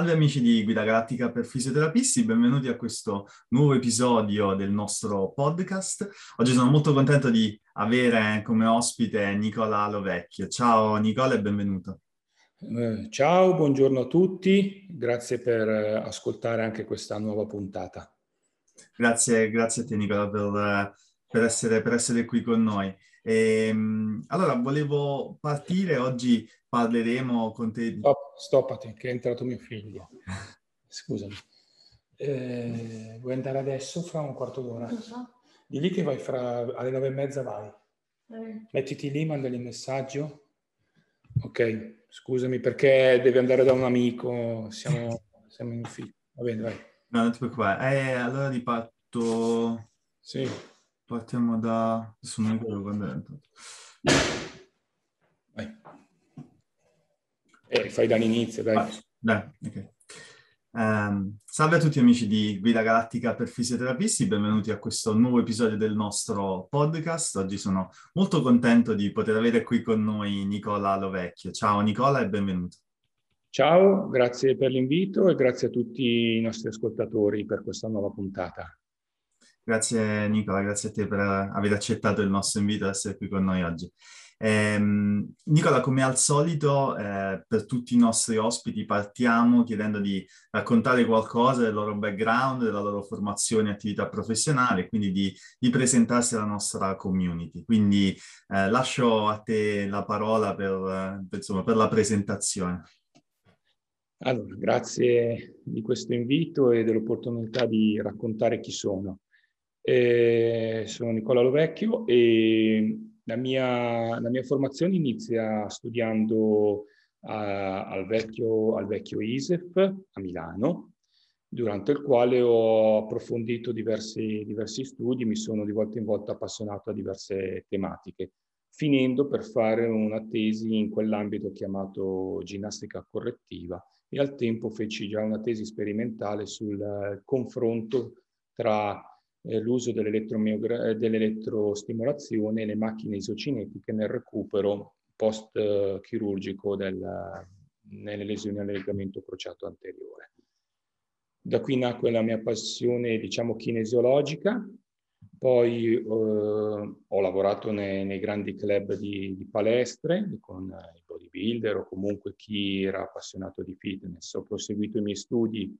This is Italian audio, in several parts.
Salve amici di Guida Galattica per Fisioterapisti, benvenuti a questo nuovo episodio del nostro podcast. Oggi sono molto contento di avere come ospite Nicola Lovecchio. Ciao Nicola e benvenuto. Eh, ciao, buongiorno a tutti, grazie per eh, ascoltare anche questa nuova puntata. Grazie, grazie a te Nicola per, per, essere, per essere qui con noi. E, ehm, allora, volevo partire, oggi parleremo con te... Stop, stoppati, che è entrato mio figlio. Scusami. Eh, vuoi andare adesso, fra un quarto d'ora? Non so. Di lì che vai fra... alle nove e mezza vai. Eh. Mettiti lì, mandali il messaggio. Ok, scusami perché devi andare da un amico, siamo, siamo in ufficio. Va bene, vai. No, non ti preoccupare. Eh, allora riparto... Sì. Partiamo da... Adesso non ricordo quando è entrato. Vai. Eh, fai dall'inizio, dai. Ah, dai. Um, salve a tutti amici di Guida Galattica per Fisioterapisti, benvenuti a questo nuovo episodio del nostro podcast. Oggi sono molto contento di poter avere qui con noi Nicola Lovecchio. Ciao Nicola e benvenuto. Ciao, grazie per l'invito e grazie a tutti i nostri ascoltatori per questa nuova puntata. Grazie Nicola, grazie a te per aver accettato il nostro invito ad essere qui con noi oggi. Eh, Nicola, come al solito, eh, per tutti i nostri ospiti partiamo chiedendo di raccontare qualcosa del loro background, della loro formazione e attività professionale, quindi di, di, presentarsi alla nostra community. Quindi eh, lascio a te la parola per, per, insomma, per la presentazione. Allora, grazie di questo invito e dell'opportunità di raccontare chi sono. Eh, sono Nicola Lovecchio e la mia, la mia formazione inizia studiando a, al, vecchio, al vecchio ISEF a Milano, durante il quale ho approfondito diversi, diversi studi, mi sono di volta in volta appassionato a diverse tematiche, finendo per fare una tesi in quell'ambito chiamato ginnastica correttiva e al tempo feci già una tesi sperimentale sul confronto tra eh, l'uso dell'elettrostimolazione e le macchine isocinetiche nel recupero post-chirurgico nelle lesioni al legamento crociato anteriore. Da qui nacque la mia passione, diciamo, kinesiologica, poi eh, ho lavorato nei, nei grandi club di, di, palestre con i bodybuilder o comunque chi era appassionato di fitness. Ho proseguito i miei studi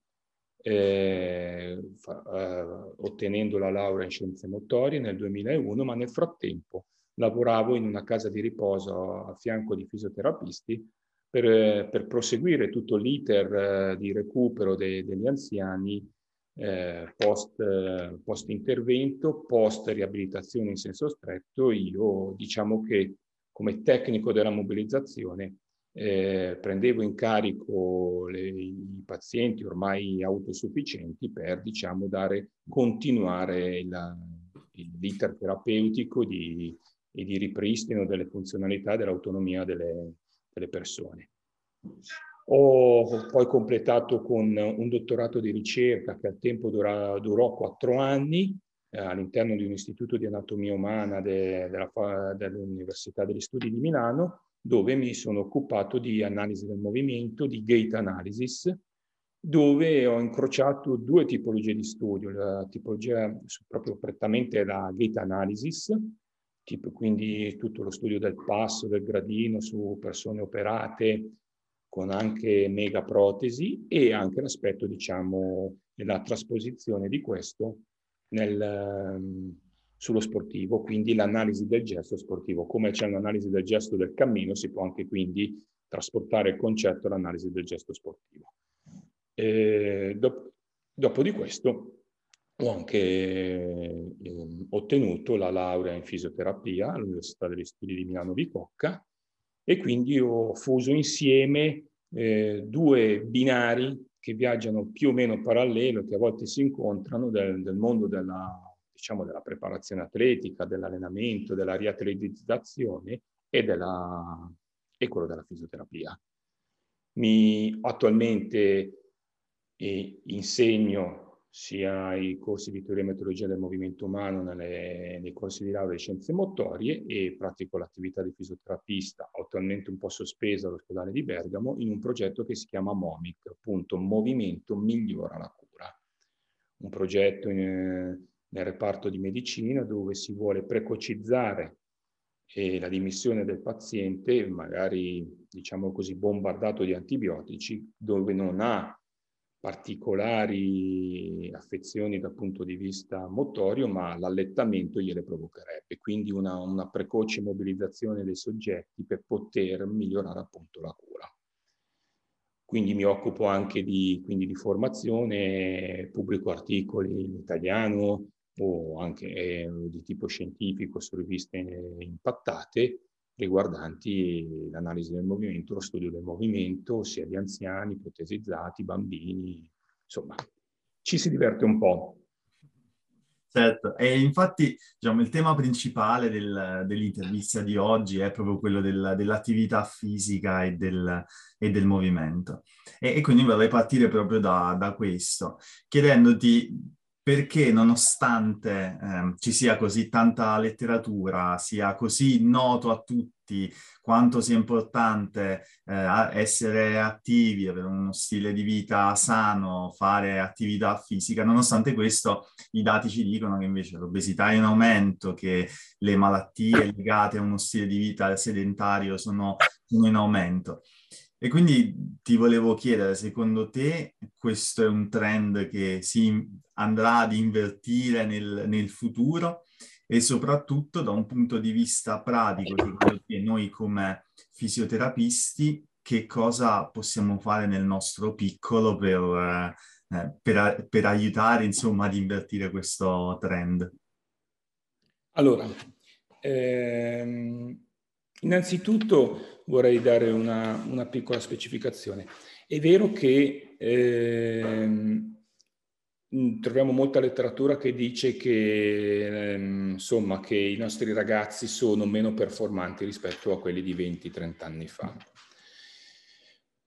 eh, fa, eh, ottenendo la laurea in scienze motorie nel 2001, ma nel frattempo lavoravo in una casa di riposo a fianco di fisioterapisti per, per proseguire tutto l'iter eh, di recupero de, degli anziani eh, post, post, intervento, post riabilitazione in senso stretto. Io diciamo che come tecnico della mobilizzazione eh, prendevo in carico le, i pazienti ormai autosufficienti per, diciamo, dare, continuare l'iter terapeutico di, e di ripristino delle funzionalità dell'autonomia delle, delle persone. Ho poi completato con un dottorato di ricerca che al tempo dura, durò quattro anni eh, all'interno di un istituto di anatomia umana de, della, dell'Università degli Studi di Milano dove mi sono occupato di analisi del movimento, di gate analysis, dove ho incrociato due tipologie di studio, la tipologia proprio prettamente la gate analysis, tipo quindi tutto lo studio del passo, del gradino su persone operate con anche mega protesi e anche l'aspetto, diciamo, della trasposizione di questo nel, sullo sportivo, quindi l'analisi del gesto sportivo. Come c'è un'analisi del gesto del cammino, si può anche quindi trasportare il concetto all'analisi del gesto sportivo. Dopo, dopo di questo ho anche eh, ottenuto la laurea in fisioterapia all'Università degli Studi di Milano Bicocca e quindi ho fuso insieme eh, due binari che viaggiano più o meno parallelo, che a volte si incontrano del, del mondo della diciamo, della preparazione atletica, dell'allenamento, della riatletizzazione e, della, e quello della fisioterapia. Mi attualmente eh, insegno sia i corsi di teoria e metodologia del movimento umano nelle, nei corsi di laurea di scienze motorie e pratico l'attività di fisioterapista, attualmente un po' sospesa all'ospedale di Bergamo, in un progetto che si chiama MOMIC, appunto Movimento Migliora la Cura. Un progetto in, nel reparto di medicina dove si vuole precocizzare eh, la dimissione del paziente, magari diciamo così bombardato di antibiotici, dove non ha particolari affezioni dal punto di vista motorio, ma l'allettamento gliele provocherebbe. Quindi una, una precoce mobilizzazione dei soggetti per poter migliorare appunto la cura. Quindi mi occupo anche di, di formazione, pubblico articoli in italiano o anche eh, di tipo scientifico su riviste impattate riguardanti l'analisi del movimento, lo studio del movimento, sia di anziani, protesizzati, bambini, insomma, ci si diverte un po'. Certo, e infatti diciamo, il tema principale del, dell'intervista di oggi è proprio quello del, dell'attività fisica e del, e del movimento. E, e, quindi vorrei partire proprio da, da questo, chiedendoti perché nonostante eh, ci sia così tanta letteratura, sia così noto a tutti quanto sia importante eh, essere attivi, avere uno stile di vita sano, fare attività fisica, nonostante questo i dati ci dicono che invece l'obesità è in aumento, che le malattie legate a uno stile di vita sedentario sono, sono in aumento. E quindi ti volevo chiedere, secondo te questo è un trend che si andrà ad invertire nel, nel futuro e soprattutto da un punto di vista pratico, secondo te noi come fisioterapisti che cosa possiamo fare nel nostro piccolo per, eh, per, per aiutare insomma ad invertire questo trend? Allora, ehm, innanzitutto vorrei dare una, una piccola specificazione. È vero che ehm, troviamo molta letteratura che dice che, ehm, insomma, che i nostri ragazzi sono meno performanti rispetto a quelli di 20-30 anni fa.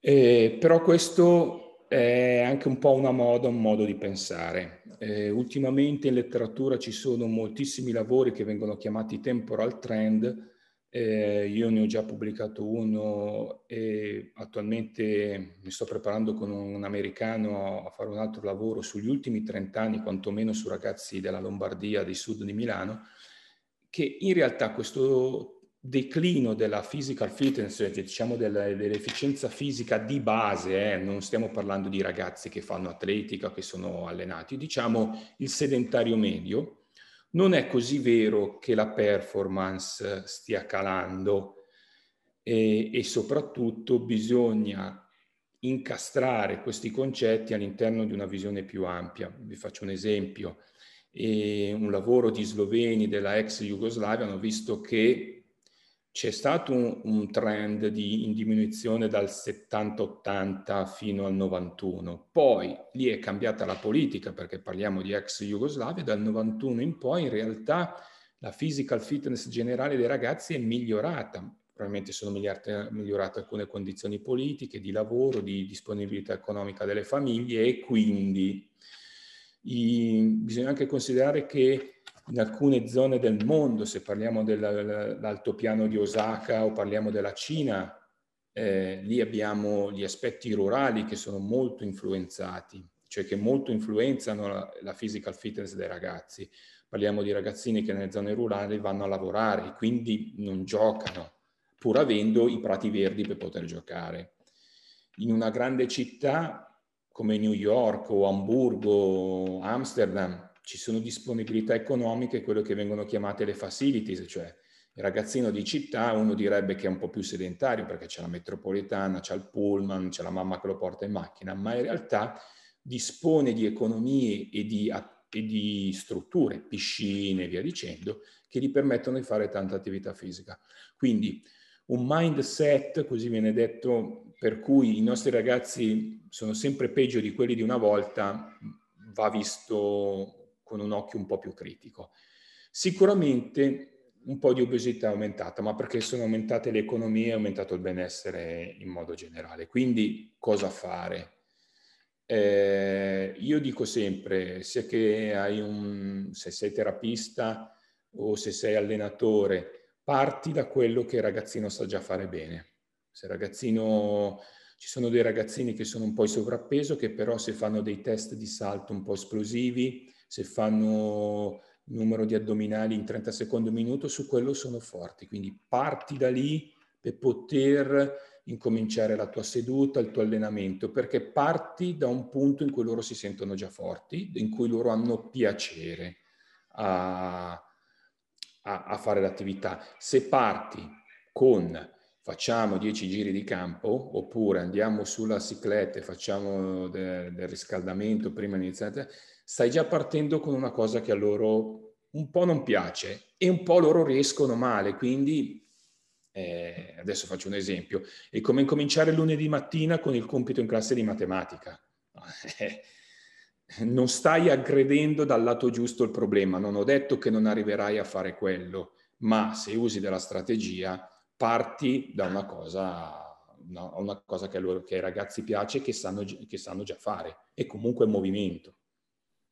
Eh, però questo è anche un po' una moda, un modo di pensare. Eh, ultimamente in letteratura ci sono moltissimi lavori che vengono chiamati temporal trend, eh, io ne ho già pubblicato uno e attualmente mi sto preparando con un americano a fare un altro lavoro sugli ultimi 30 anni, quantomeno su ragazzi della Lombardia, di sud di Milano, che in realtà questo declino della physical fitness, cioè diciamo dell'efficienza fisica di base, eh, non stiamo parlando di ragazzi che fanno atletica, che sono allenati, diciamo il sedentario medio, non è così vero che la performance stia calando e, e soprattutto bisogna incastrare questi concetti all'interno di una visione più ampia. Vi faccio un esempio. E un lavoro di sloveni della ex Jugoslavia hanno visto che c'è stato un, un trend di, in diminuzione dal 70-80 fino al 91, poi lì è cambiata la politica perché parliamo di ex Jugoslavia, dal 91 in poi in realtà la physical fitness generale dei ragazzi è migliorata, probabilmente sono migliorate, alcune condizioni politiche, di lavoro, di disponibilità economica delle famiglie e quindi i, bisogna anche considerare che in alcune zone del mondo, se parliamo dell'altopiano di Osaka o parliamo della Cina, eh, lì abbiamo gli aspetti rurali che sono molto influenzati, cioè che molto influenzano la, la physical fitness dei ragazzi. Parliamo di ragazzini che nelle zone rurali vanno a lavorare, quindi non giocano, pur avendo i prati verdi per poter giocare. In una grande città come New York o Hamburgo o Amsterdam, ci sono disponibilità economiche, quello che vengono chiamate le facilities, cioè il ragazzino di città, uno direbbe che è un po' più sedentario perché c'è la metropolitana, c'è il pullman, c'è la mamma che lo porta in macchina, ma in realtà dispone di economie e di, e di strutture, piscine e via dicendo, che gli permettono di fare tanta attività fisica. Quindi un mindset, così viene detto, per cui i nostri ragazzi sono sempre peggio di quelli di una volta, va visto con un occhio un po' più critico. Sicuramente un po' di obesità è aumentata, ma perché sono aumentate le economie, è aumentato il benessere in modo generale. Quindi cosa fare? Eh, io dico sempre, sia che hai un, se sei terapista o se sei allenatore, parti da quello che il ragazzino sa già fare bene. Se il ragazzino, ci sono dei ragazzini che sono un po' in sovrappeso, che però se fanno dei test di salto un po' esplosivi, se fanno numero di addominali in 30 secondi un minuto, su quello sono forti. Quindi parti da lì per poter incominciare la tua seduta, il tuo allenamento, perché parti da un punto in cui loro si sentono già forti, in cui loro hanno piacere a, a, a fare l'attività. Se parti con facciamo 10 giri di campo oppure andiamo sulla cicletta e facciamo de, del riscaldamento prima di iniziare, stai già partendo con una cosa che a loro un po' non piace e un po' loro riescono male, quindi eh, adesso faccio un esempio, è come incominciare lunedì mattina con il compito in classe di matematica. non stai aggredendo dal lato giusto il problema, non ho detto che non arriverai a fare quello, ma se usi della strategia parti da una cosa, una, una cosa che, loro, che, ai ragazzi piace sanno, che sanno già fare e comunque movimento.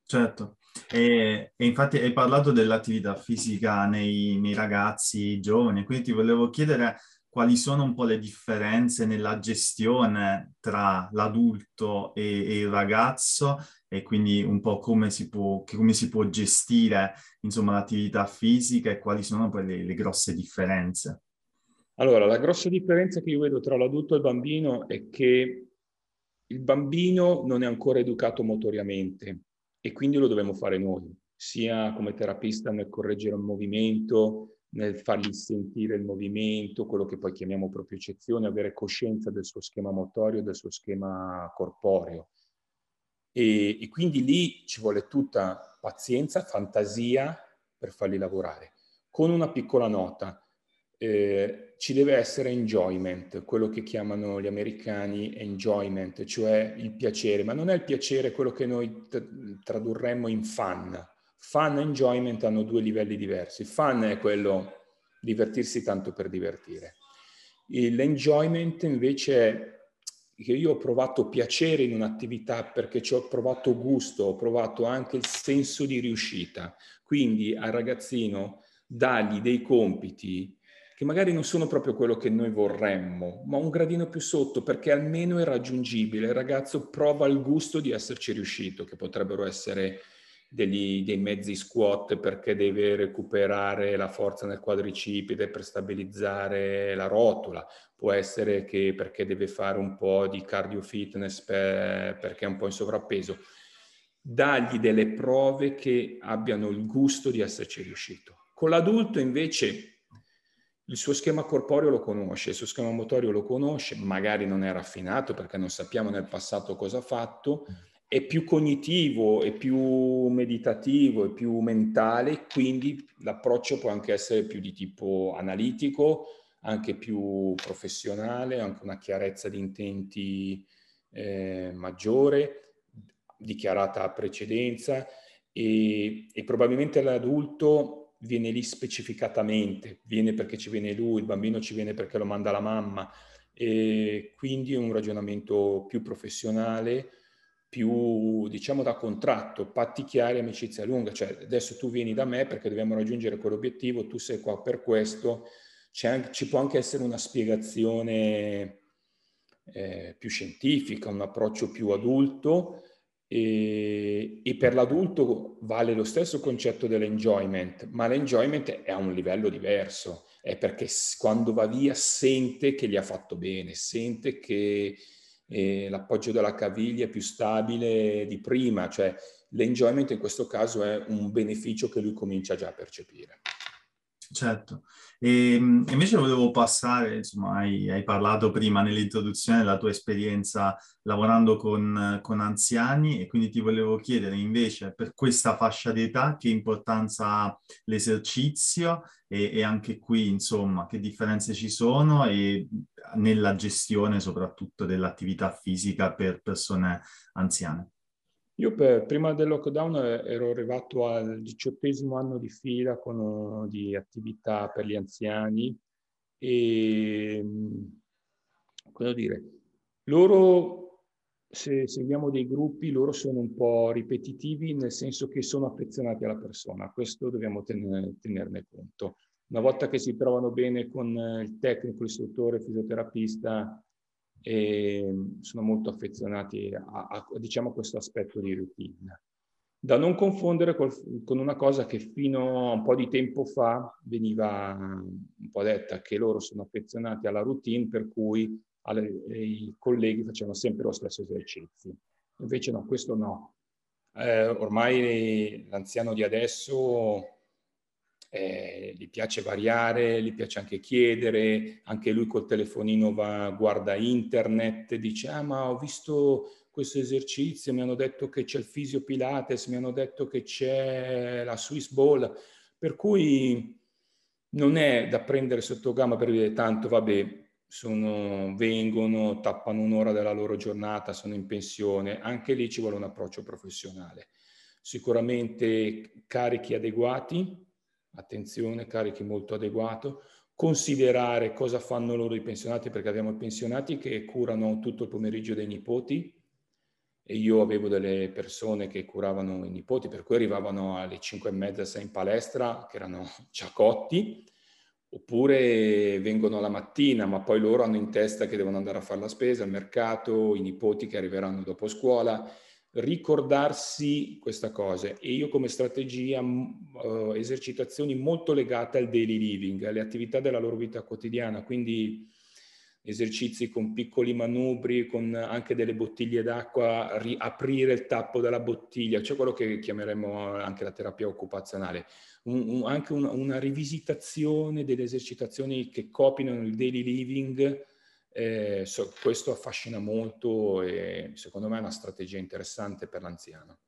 Certo, e, e, infatti hai parlato dell'attività fisica nei, nei, ragazzi giovani, quindi ti volevo chiedere quali sono un po' le differenze nella gestione tra l'adulto e, e il ragazzo e quindi un po' come si può, come si può gestire insomma, l'attività fisica e quali sono poi le, le grosse differenze. Allora, la grossa differenza che io vedo tra l'adulto e il bambino è che il bambino non è ancora educato motoriamente e quindi lo dobbiamo fare noi, sia come terapista nel correggere un movimento, nel fargli sentire il movimento, quello che poi chiamiamo propiocezione, avere coscienza del suo schema motorio, del suo schema corporeo. E, e quindi lì ci vuole tutta pazienza, fantasia per farli lavorare. Con una piccola nota, eh, ci deve essere enjoyment, quello che chiamano gli americani enjoyment, cioè il piacere, ma non è il piacere quello che noi tradurremmo in fun. Fun e enjoyment hanno due livelli diversi. Fun è quello divertirsi tanto per divertire. L'enjoyment invece è che io ho provato piacere in un'attività perché ci ho provato gusto, ho provato anche il senso di riuscita. Quindi al ragazzino dargli dei compiti che magari non sono proprio quello che noi vorremmo, ma un gradino più sotto perché almeno è raggiungibile. Il ragazzo prova il gusto di esserci riuscito, che potrebbero essere degli, dei mezzi squat perché deve recuperare la forza nel quadricipite per stabilizzare la rotola, può essere che perché deve fare un po' di cardio fitness per, perché è un po' in sovrappeso. Dagli delle prove che abbiano il gusto di esserci riuscito. Con l'adulto invece il suo schema corporeo lo conosce, il suo schema motorio lo conosce, magari non è raffinato perché non sappiamo nel passato cosa ha fatto, è più cognitivo, è più meditativo, è più mentale, quindi l'approccio può anche essere più di tipo analitico, anche più professionale, anche una chiarezza di intenti eh, maggiore, dichiarata a precedenza. E, e probabilmente l'adulto viene lì specificatamente, viene perché ci viene lui, il bambino ci viene perché lo manda la mamma. E quindi un ragionamento più professionale, più diciamo da contratto, patti chiari, amicizia lunga, cioè adesso tu vieni da me perché dobbiamo raggiungere quell'obiettivo, tu sei qua per questo, anche, ci può anche essere una spiegazione eh, più scientifica, un approccio più adulto, e, e, per l'adulto vale lo stesso concetto dell'enjoyment, ma l'enjoyment è a un livello diverso, è perché quando va via sente che gli ha fatto bene, sente che eh, l'appoggio della caviglia è più stabile di prima, cioè l'enjoyment in questo caso è un beneficio che lui comincia già a percepire. Certo, e, ehm, invece volevo passare, insomma, hai, hai, parlato prima nell'introduzione della tua esperienza lavorando con, con, anziani e quindi ti volevo chiedere invece per questa fascia d'età che importanza ha l'esercizio e, e anche qui, insomma, che differenze ci sono e nella gestione soprattutto dell'attività fisica per persone anziane. Io per, prima del lockdown eh, ero arrivato al diciottesimo anno di fila con, di attività per gli anziani e, mm, cosa dire, loro se seguiamo dei gruppi, loro sono un po' ripetitivi nel senso che sono affezionati alla persona. Questo dobbiamo tenere, tenerne conto. Una volta che si trovano bene con il tecnico, l'istruttore, il fisioterapista, e sono molto affezionati a, a, diciamo, questo aspetto di routine. Da non confondere col, con una cosa che fino a un po' di tempo fa veniva un po' detta, che loro sono affezionati alla routine per cui alle, i colleghi facevano sempre lo stesso esercizio. Invece no, questo no. Eh, ormai l'anziano di adesso eh, gli piace variare, gli piace anche chiedere, anche lui col telefonino va, guarda internet, dice ah ma ho visto questo esercizio, mi hanno detto che c'è il fisio Pilates, mi hanno detto che c'è la Swiss Ball, per cui non è da prendere sotto gamma per dire tanto, vabbè, sono, vengono, tappano un'ora della loro giornata, sono in pensione, anche lì ci vuole un approccio professionale. Sicuramente carichi adeguati, attenzione, carichi molto adeguato, considerare cosa fanno loro i pensionati, perché abbiamo i pensionati che curano tutto il pomeriggio dei nipoti. E io avevo delle persone che curavano i nipoti, per cui arrivavano alle 5 e mezza, 6 in palestra, che erano ciacotti, oppure vengono la mattina, ma poi loro hanno in testa che devono andare a fare la spesa, al mercato, i nipoti che arriveranno dopo scuola ricordarsi questa cosa. E io come strategia uh, esercitazioni molto legate al daily living, alle attività della loro vita quotidiana, quindi esercizi con piccoli manubri, con anche delle bottiglie d'acqua, riaprire il tappo della bottiglia, cioè quello che chiameremo anche la terapia occupazionale, un, un, anche una, una rivisitazione delle esercitazioni che copino il daily living eh, so, questo affascina molto e secondo me è una strategia interessante per l'anziano.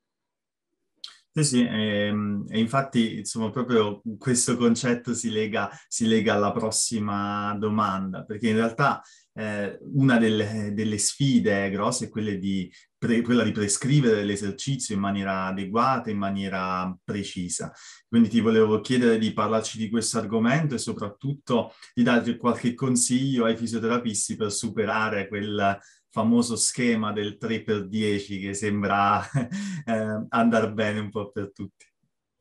Sì, sì, e, ehm, e, infatti insomma proprio questo concetto si lega, si lega alla prossima domanda, perché in realtà eh, una delle, delle, sfide grosse è quella di, pre, quella di prescrivere l'esercizio in maniera adeguata, in maniera precisa. Quindi ti volevo chiedere di parlarci di questo argomento e soprattutto di darci qualche consiglio ai fisioterapisti per superare quel famoso schema del 3x10 che sembra eh, andare bene un po' per tutti.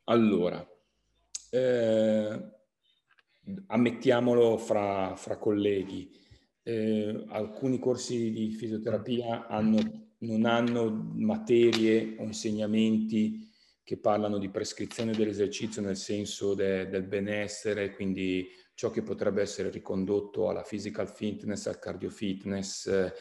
Allora, eh, ammettiamolo fra, fra colleghi, eh, alcuni corsi di fisioterapia hanno, non hanno materie o insegnamenti che parlano di prescrizione dell'esercizio nel senso de, del benessere, quindi ciò che potrebbe essere ricondotto alla physical fitness, al cardio fitness,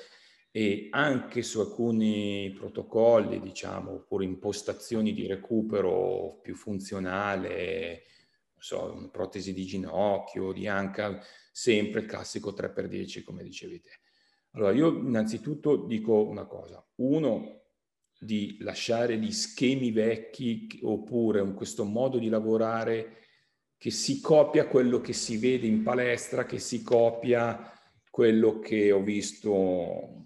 e anche su alcuni protocolli, diciamo, oppure impostazioni di recupero più funzionale, so, protesi di ginocchio, di anca, sempre il classico 3x10, come dicevi te. Allora, io innanzitutto dico una cosa. Uno, di lasciare gli schemi vecchi oppure questo modo di lavorare che si copia quello che si vede in palestra, che si copia quello che ho visto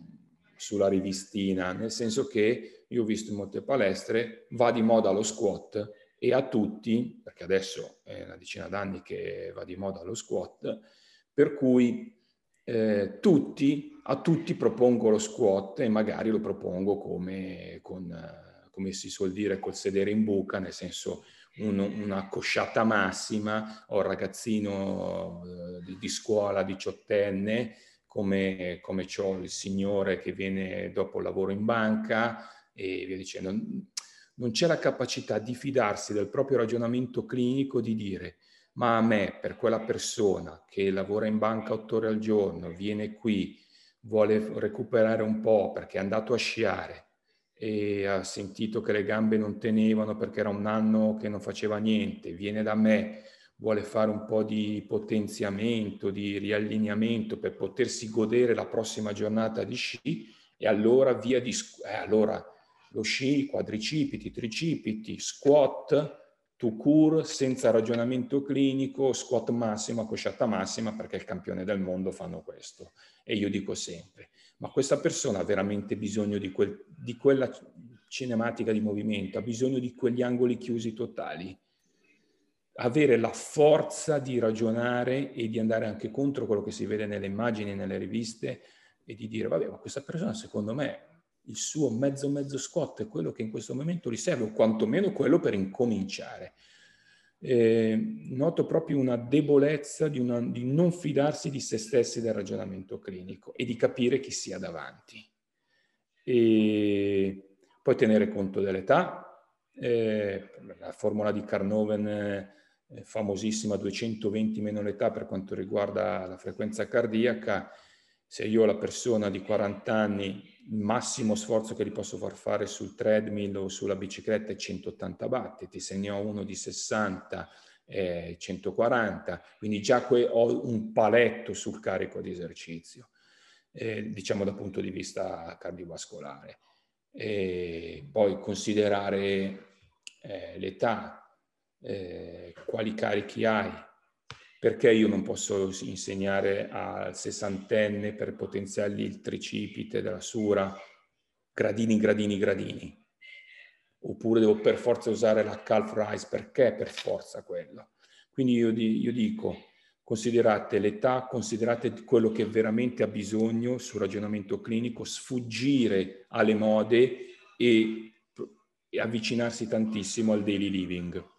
sulla rivistina, nel senso che io ho visto in molte palestre, va di moda lo squat e a tutti, perché adesso è una decina d'anni che va di moda lo squat, per cui eh, tutti, a tutti propongo lo squat e magari lo propongo come, con, come si suol dire, col sedere in buca, nel senso un, una cosciata massima, ho un ragazzino eh, di, di scuola diciottenne come, come c'ho il signore che viene dopo il lavoro in banca e via dicendo. Non c'è la capacità di fidarsi del proprio ragionamento clinico di dire ma a me, per quella persona che lavora in banca otto ore al giorno, viene qui, vuole recuperare un po' perché è andato a sciare e ha sentito che le gambe non tenevano perché era un anno che non faceva niente, viene da me vuole fare un po' di potenziamento, di riallineamento per potersi godere la prossima giornata di sci e allora via di eh, allora lo sci, quadricipiti, tricipiti, squat, to cure, senza ragionamento clinico, squat massima, cosciata massima, perché il campione del mondo fanno questo. E io dico sempre, ma questa persona ha veramente bisogno di, quel, di quella cinematica di movimento, ha bisogno di quegli angoli chiusi totali? avere la forza di ragionare e di andare anche contro quello che si vede nelle immagini, nelle riviste e di dire, vabbè, ma questa persona secondo me il suo mezzo mezzo squat è quello che in questo momento gli serve, o quantomeno quello per incominciare. Eh, noto proprio una debolezza di, una, di non fidarsi di se stessi del ragionamento clinico e di capire chi sia davanti. E poi tenere conto dell'età, eh, la formula di Carnoven eh, famosissima 220 meno l'età per quanto riguarda la frequenza cardiaca, se io ho la persona di 40 anni, massimo sforzo che gli posso far fare sul treadmill o sulla bicicletta è 180 battiti, se ne ho uno di 60 è 140, quindi già que- ho un paletto sul carico di esercizio, eh, diciamo dal punto di vista cardiovascolare. E poi considerare eh, l'età, eh, quali carichi hai, perché io non posso insegnare al sessantenne per potenziargli il tricipite della sura, gradini, gradini, gradini? Oppure devo per forza usare la calf rise, perché per forza quello? Quindi io, io dico, considerate l'età, considerate quello che veramente ha bisogno sul ragionamento clinico, sfuggire alle mode e, e avvicinarsi tantissimo al daily living.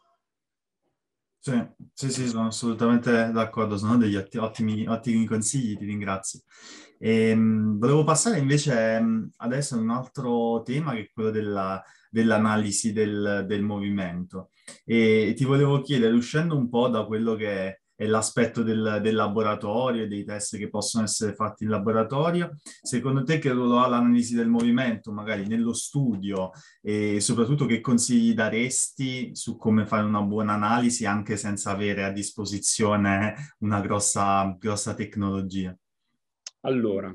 Sì, sì, sì, sono assolutamente d'accordo, sono degli ottimi, ottimi consigli, ti ringrazio. E, um, volevo passare invece um, adesso a un altro tema che è quello della, dell'analisi del, del, movimento. E ti volevo chiedere, uscendo un po' da quello che l'aspetto del, del, laboratorio e dei test che possono essere fatti in laboratorio. Secondo te che ruolo ha l'analisi del movimento, magari nello studio e soprattutto che consigli daresti su come fare una buona analisi anche senza avere a disposizione una grossa, grossa tecnologia? Allora,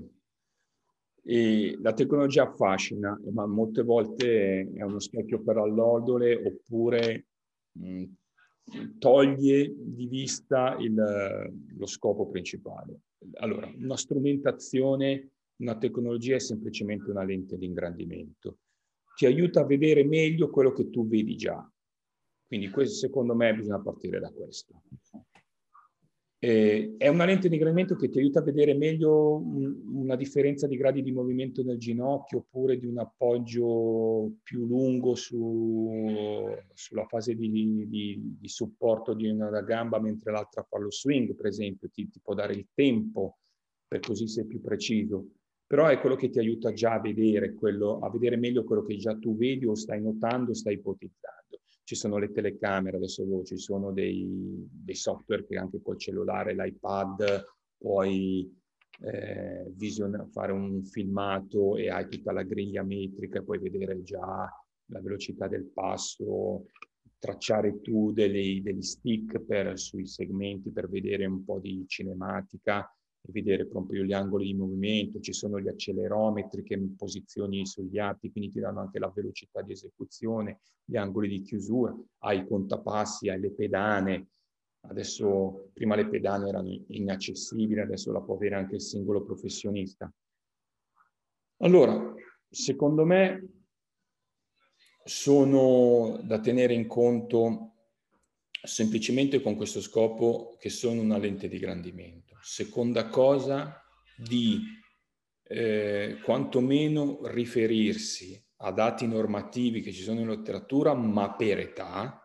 e la tecnologia affascina, ma molte volte è uno specchio per allodole oppure mh, toglie di vista il, lo scopo principale. Allora, una strumentazione, una tecnologia è semplicemente una lente di ingrandimento. Ti aiuta a vedere meglio quello che tu vedi già. Quindi questo, secondo me bisogna partire da questo. Eh, è una lente di ingrandimento che ti aiuta a vedere meglio un, una differenza di gradi di movimento nel ginocchio oppure di un appoggio più lungo su, sulla fase di, di, di, supporto di una gamba mentre l'altra fa lo swing, per esempio, ti, ti può dare il tempo per così sei più preciso. Però è quello che ti aiuta già a vedere, quello, a vedere meglio quello che già tu vedi o stai notando, stai ipotizzando ci sono le telecamere, adesso ci sono dei, dei software che anche col cellulare, l'iPad, puoi eh, vision, fare un filmato e hai tutta la griglia metrica e puoi vedere già la velocità del passo, tracciare tu degli, degli stick per, sui segmenti per vedere un po' di cinematica vedere proprio gli angoli di movimento, ci sono gli accelerometri che posizioni sugli atti, quindi ti danno anche la velocità di esecuzione, gli angoli di chiusura, hai i contapassi, hai le pedane, adesso prima le pedane erano inaccessibili, adesso la può avere anche il singolo professionista. Allora, secondo me sono da tenere in conto semplicemente con questo scopo che sono una lente di grandimento. Seconda cosa, di eh, quantomeno riferirsi a dati normativi che ci sono in letteratura, ma per età,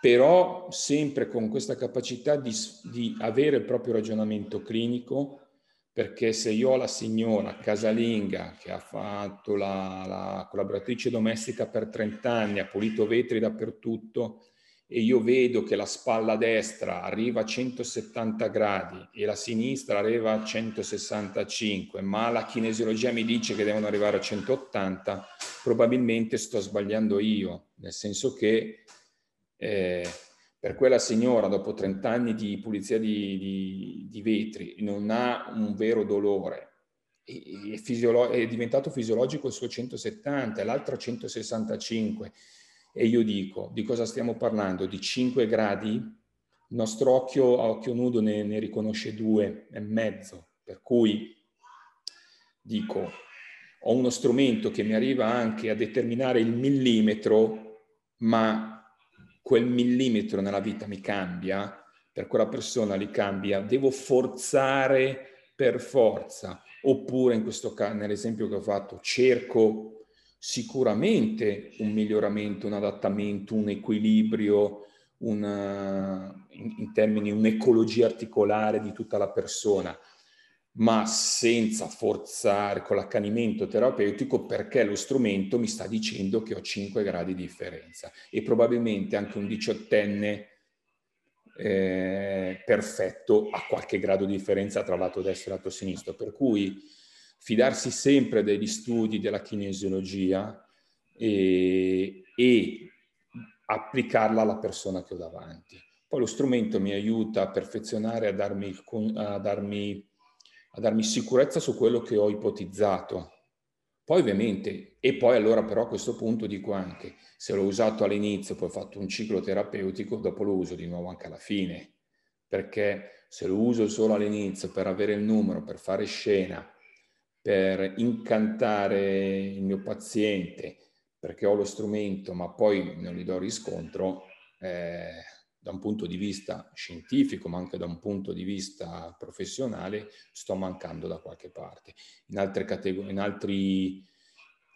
però sempre con questa capacità di, di avere il proprio ragionamento clinico, perché se io ho la signora casalinga che ha fatto la, la collaboratrice domestica per 30 anni, ha pulito vetri dappertutto, e io vedo che la spalla destra arriva a 170 gradi e la sinistra arriva a 165, ma la kinesiologia mi dice che devono arrivare a 180, probabilmente sto sbagliando io, nel senso che eh, per quella signora dopo 30 anni di pulizia di, di, di vetri non ha un vero dolore, è, fisiolo- è diventato fisiologico il suo 170 e l'altro 165 e io dico, di cosa stiamo parlando? Di 5 gradi? Il nostro occhio a occhio nudo ne, ne riconosce due e mezzo, per cui dico, ho uno strumento che mi arriva anche a determinare il millimetro, ma quel millimetro nella vita mi cambia, per quella persona li cambia, devo forzare per forza, oppure in questo caso, nell'esempio che ho fatto, cerco sicuramente un miglioramento, un adattamento, un equilibrio, una, in, in termini un'ecologia articolare di tutta la persona, ma senza forzare con l'accanimento terapeutico perché lo strumento mi sta dicendo che ho 5 gradi di differenza e probabilmente anche un diciottenne eh, perfetto a qualche grado di differenza tra lato destro e lato sinistro. Per cui fidarsi sempre degli studi della kinesiologia e, e applicarla alla persona che ho davanti. Poi lo strumento mi aiuta a perfezionare, a darmi, a darmi, a darmi sicurezza su quello che ho ipotizzato. Poi ovviamente, e poi allora però a questo punto dico anche, se l'ho usato all'inizio, poi ho fatto un ciclo terapeutico, dopo lo uso di nuovo anche alla fine, perché se lo uso solo all'inizio per avere il numero, per fare scena, per incantare il mio paziente, perché ho lo strumento ma poi non gli do riscontro, eh, da un punto di vista scientifico ma anche da un punto di vista professionale sto mancando da qualche parte. In altre categorie, in altri,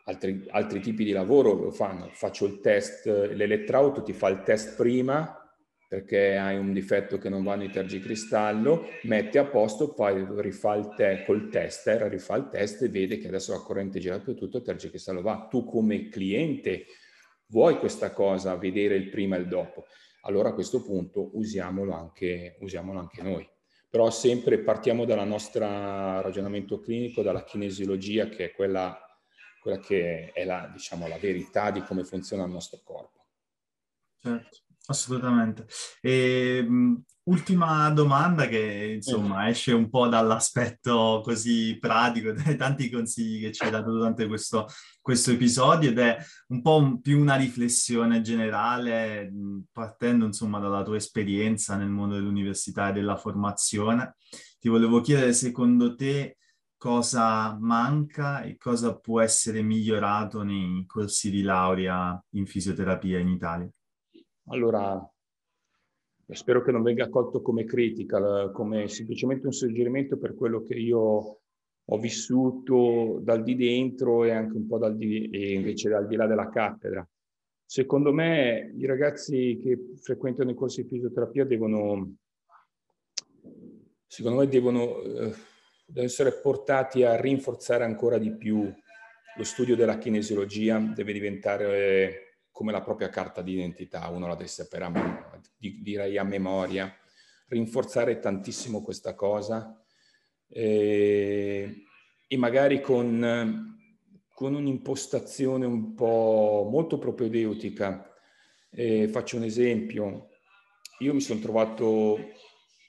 altri, altri tipi di lavoro lo fanno, faccio il test, l'elettrauto ti fa il test prima perché hai un difetto che non va nei tergicristallo, metti a posto, poi rifà il te- col tester, rifà il test e vede che adesso la corrente gira più tutto, il tergicristallo va. Tu come cliente vuoi questa cosa, vedere il prima e il dopo. Allora a questo punto usiamolo anche, usiamolo anche noi. Però sempre partiamo dal nostro ragionamento clinico, dalla kinesiologia, che è quella, quella che è la, diciamo, la verità di come funziona il nostro corpo. Certo. Assolutamente. E, um, ultima domanda che insomma esce un po' dall'aspetto così pratico dai tanti consigli che ci hai dato durante questo, questo episodio ed è un po' un, più una riflessione generale partendo insomma dalla tua esperienza nel mondo dell'università e della formazione. Ti volevo chiedere secondo te cosa manca e cosa può essere migliorato nei corsi di laurea in fisioterapia in Italia. Allora, spero che non venga accolto come critica, come semplicemente un suggerimento per quello che io ho vissuto dal di dentro e anche un po' dal di, e invece dal di là della cattedra. Secondo me i ragazzi che frequentano i corsi di fisioterapia devono, secondo me devono, eh, devono essere portati a rinforzare ancora di più lo studio della kinesiologia, deve diventare come la propria carta d'identità, uno la deve sapere, a, direi a memoria, rinforzare tantissimo questa cosa e, e magari con, con, un'impostazione un po' molto propedeutica. E faccio un esempio, io mi sono trovato,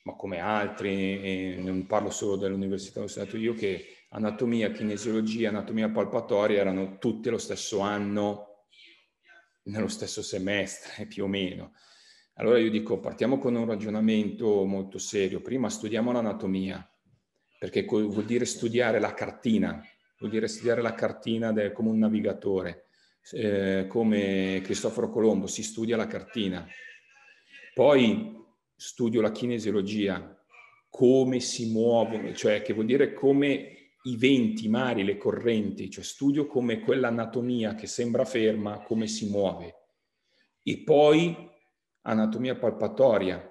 ma come altri, non parlo solo dell'università dove sono stato io, che anatomia, kinesiologia, anatomia palpatoria erano tutte lo stesso anno nello stesso semestre più o meno. Allora io dico, partiamo con un ragionamento molto serio. Prima studiamo l'anatomia, perché vuol dire studiare la cartina, vuol dire studiare la cartina del, come un navigatore, eh, come Cristoforo Colombo, si studia la cartina. Poi studio la kinesiologia, come si muovono, cioè che vuol dire come i venti, i mari, le correnti, cioè studio come quell'anatomia che sembra ferma, come si muove. E poi anatomia palpatoria,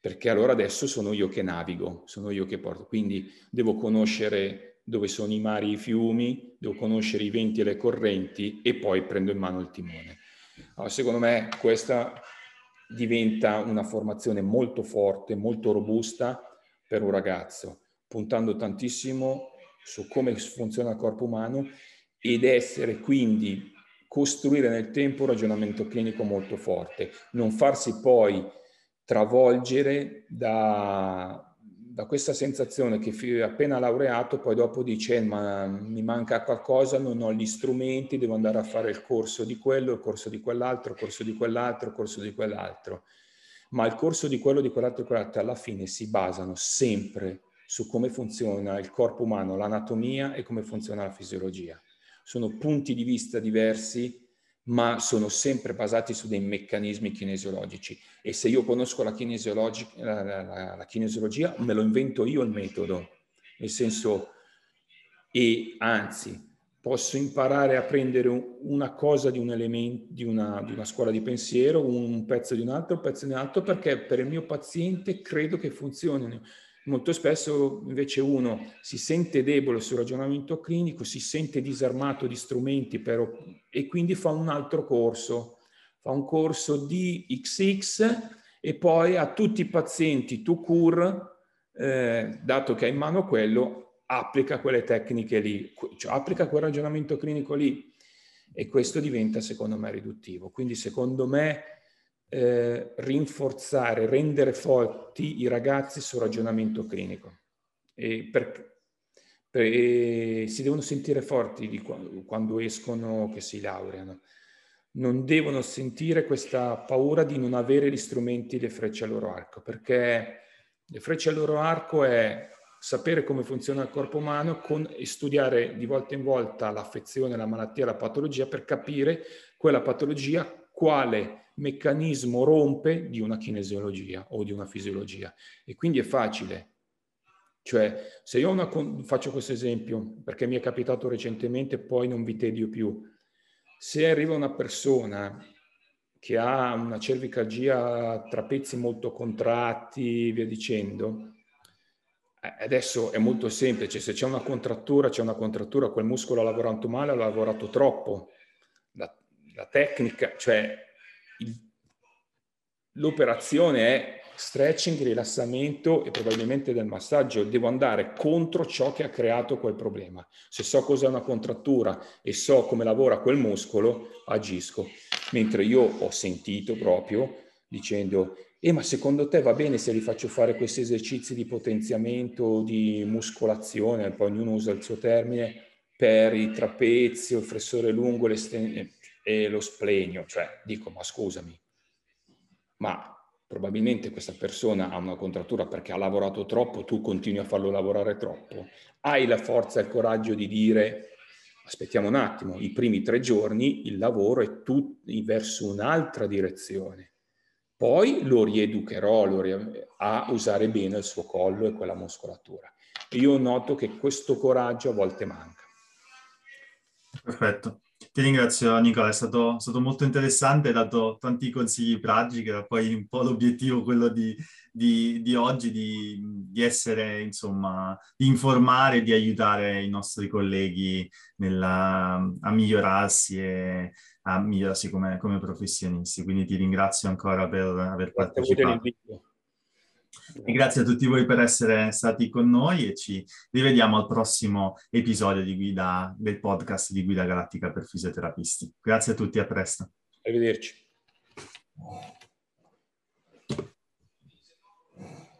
perché allora adesso sono io che navigo, sono io che porto. Quindi devo conoscere dove sono i mari e i fiumi, devo conoscere i venti e le correnti e poi prendo in mano il timone. Allora, secondo me questa diventa una formazione molto forte, molto robusta per un ragazzo, puntando tantissimo su come funziona il corpo umano ed essere quindi costruire nel tempo un ragionamento clinico molto forte, non farsi poi travolgere da, da questa sensazione che appena laureato poi dopo dice eh, ma mi manca qualcosa, non ho gli strumenti, devo andare a fare il corso di quello, il corso di quell'altro, il corso di quell'altro, il corso di quell'altro. Ma il corso di quello, di quell'altro e quell'altro alla fine si basano sempre su come funziona il corpo umano, l'anatomia e come funziona la fisiologia. Sono punti di vista diversi, ma sono sempre basati su dei meccanismi kinesiologici. E se io conosco la, kinesiologi- la, la, la kinesiologia, me lo invento io il metodo. nel senso, e anzi, posso imparare a prendere una cosa di un elemento, di una, di una scuola di pensiero, un pezzo di un altro, un pezzo di un altro, perché per il mio paziente credo che funzionino. Molto spesso invece uno si sente debole sul ragionamento clinico, si sente disarmato di strumenti per, e quindi fa un altro corso, fa un corso di XX e poi a tutti i pazienti tu cur, eh, dato che ha in mano quello, applica quelle tecniche lì, cioè applica quel ragionamento clinico lì e questo diventa secondo me riduttivo. Quindi secondo me eh, rinforzare, rendere forti i ragazzi sul ragionamento clinico. E per, per, e si devono sentire forti quando, quando escono, che si laureano. Non devono sentire questa paura di non avere gli strumenti, le frecce al loro arco, perché le frecce al loro arco è sapere come funziona il corpo umano con, e studiare di volta in volta l'affezione, la malattia, la patologia per capire quella patologia quale meccanismo rompe di una kinesiologia o di una fisiologia. E quindi è facile. Cioè, se io una, faccio questo esempio, perché mi è capitato recentemente, poi non vi tedio più. Se arriva una persona che ha una cervicalgia tra pezzi molto contratti, via dicendo, eh, adesso è molto semplice, se c'è una contrattura, c'è una contrattura, quel muscolo ha lavorato male, ha lavorato troppo. La, la tecnica, cioè l'operazione è stretching, rilassamento e probabilmente del massaggio. Devo andare contro ciò che ha creato quel problema. Se so cos'è una contrattura e so come lavora quel muscolo, agisco. Mentre io ho sentito proprio dicendo, eh, ma secondo te va bene se li faccio fare questi esercizi di potenziamento, di muscolazione, poi ognuno usa il suo termine, per i trapezi, il flessore lungo e lo splenio. Cioè, dico, ma scusami, ma probabilmente questa persona ha una contrattura perché ha lavorato troppo, tu continui a farlo lavorare troppo, hai la forza e il coraggio di dire aspettiamo un attimo, i primi tre giorni il lavoro è tutto verso un'altra direzione. Poi lo rieducherò lo rie- a usare bene il suo collo e quella muscolatura. Io noto che questo coraggio a volte manca. Perfetto. Ti ringrazio Nicola, è stato, stato, molto interessante, hai dato tanti consigli pratici, che era poi un po' l'obiettivo quello di, di, di oggi, di, di, essere, insomma, di informare, di aiutare i nostri colleghi nella, a migliorarsi e a migliorarsi come, come, professionisti. Quindi ti ringrazio ancora per aver partecipato. E grazie a tutti voi per essere stati con noi e ci rivediamo al prossimo episodio di guida, del podcast di Guida Galattica per Fisioterapisti. Grazie a tutti, a presto. Arrivederci.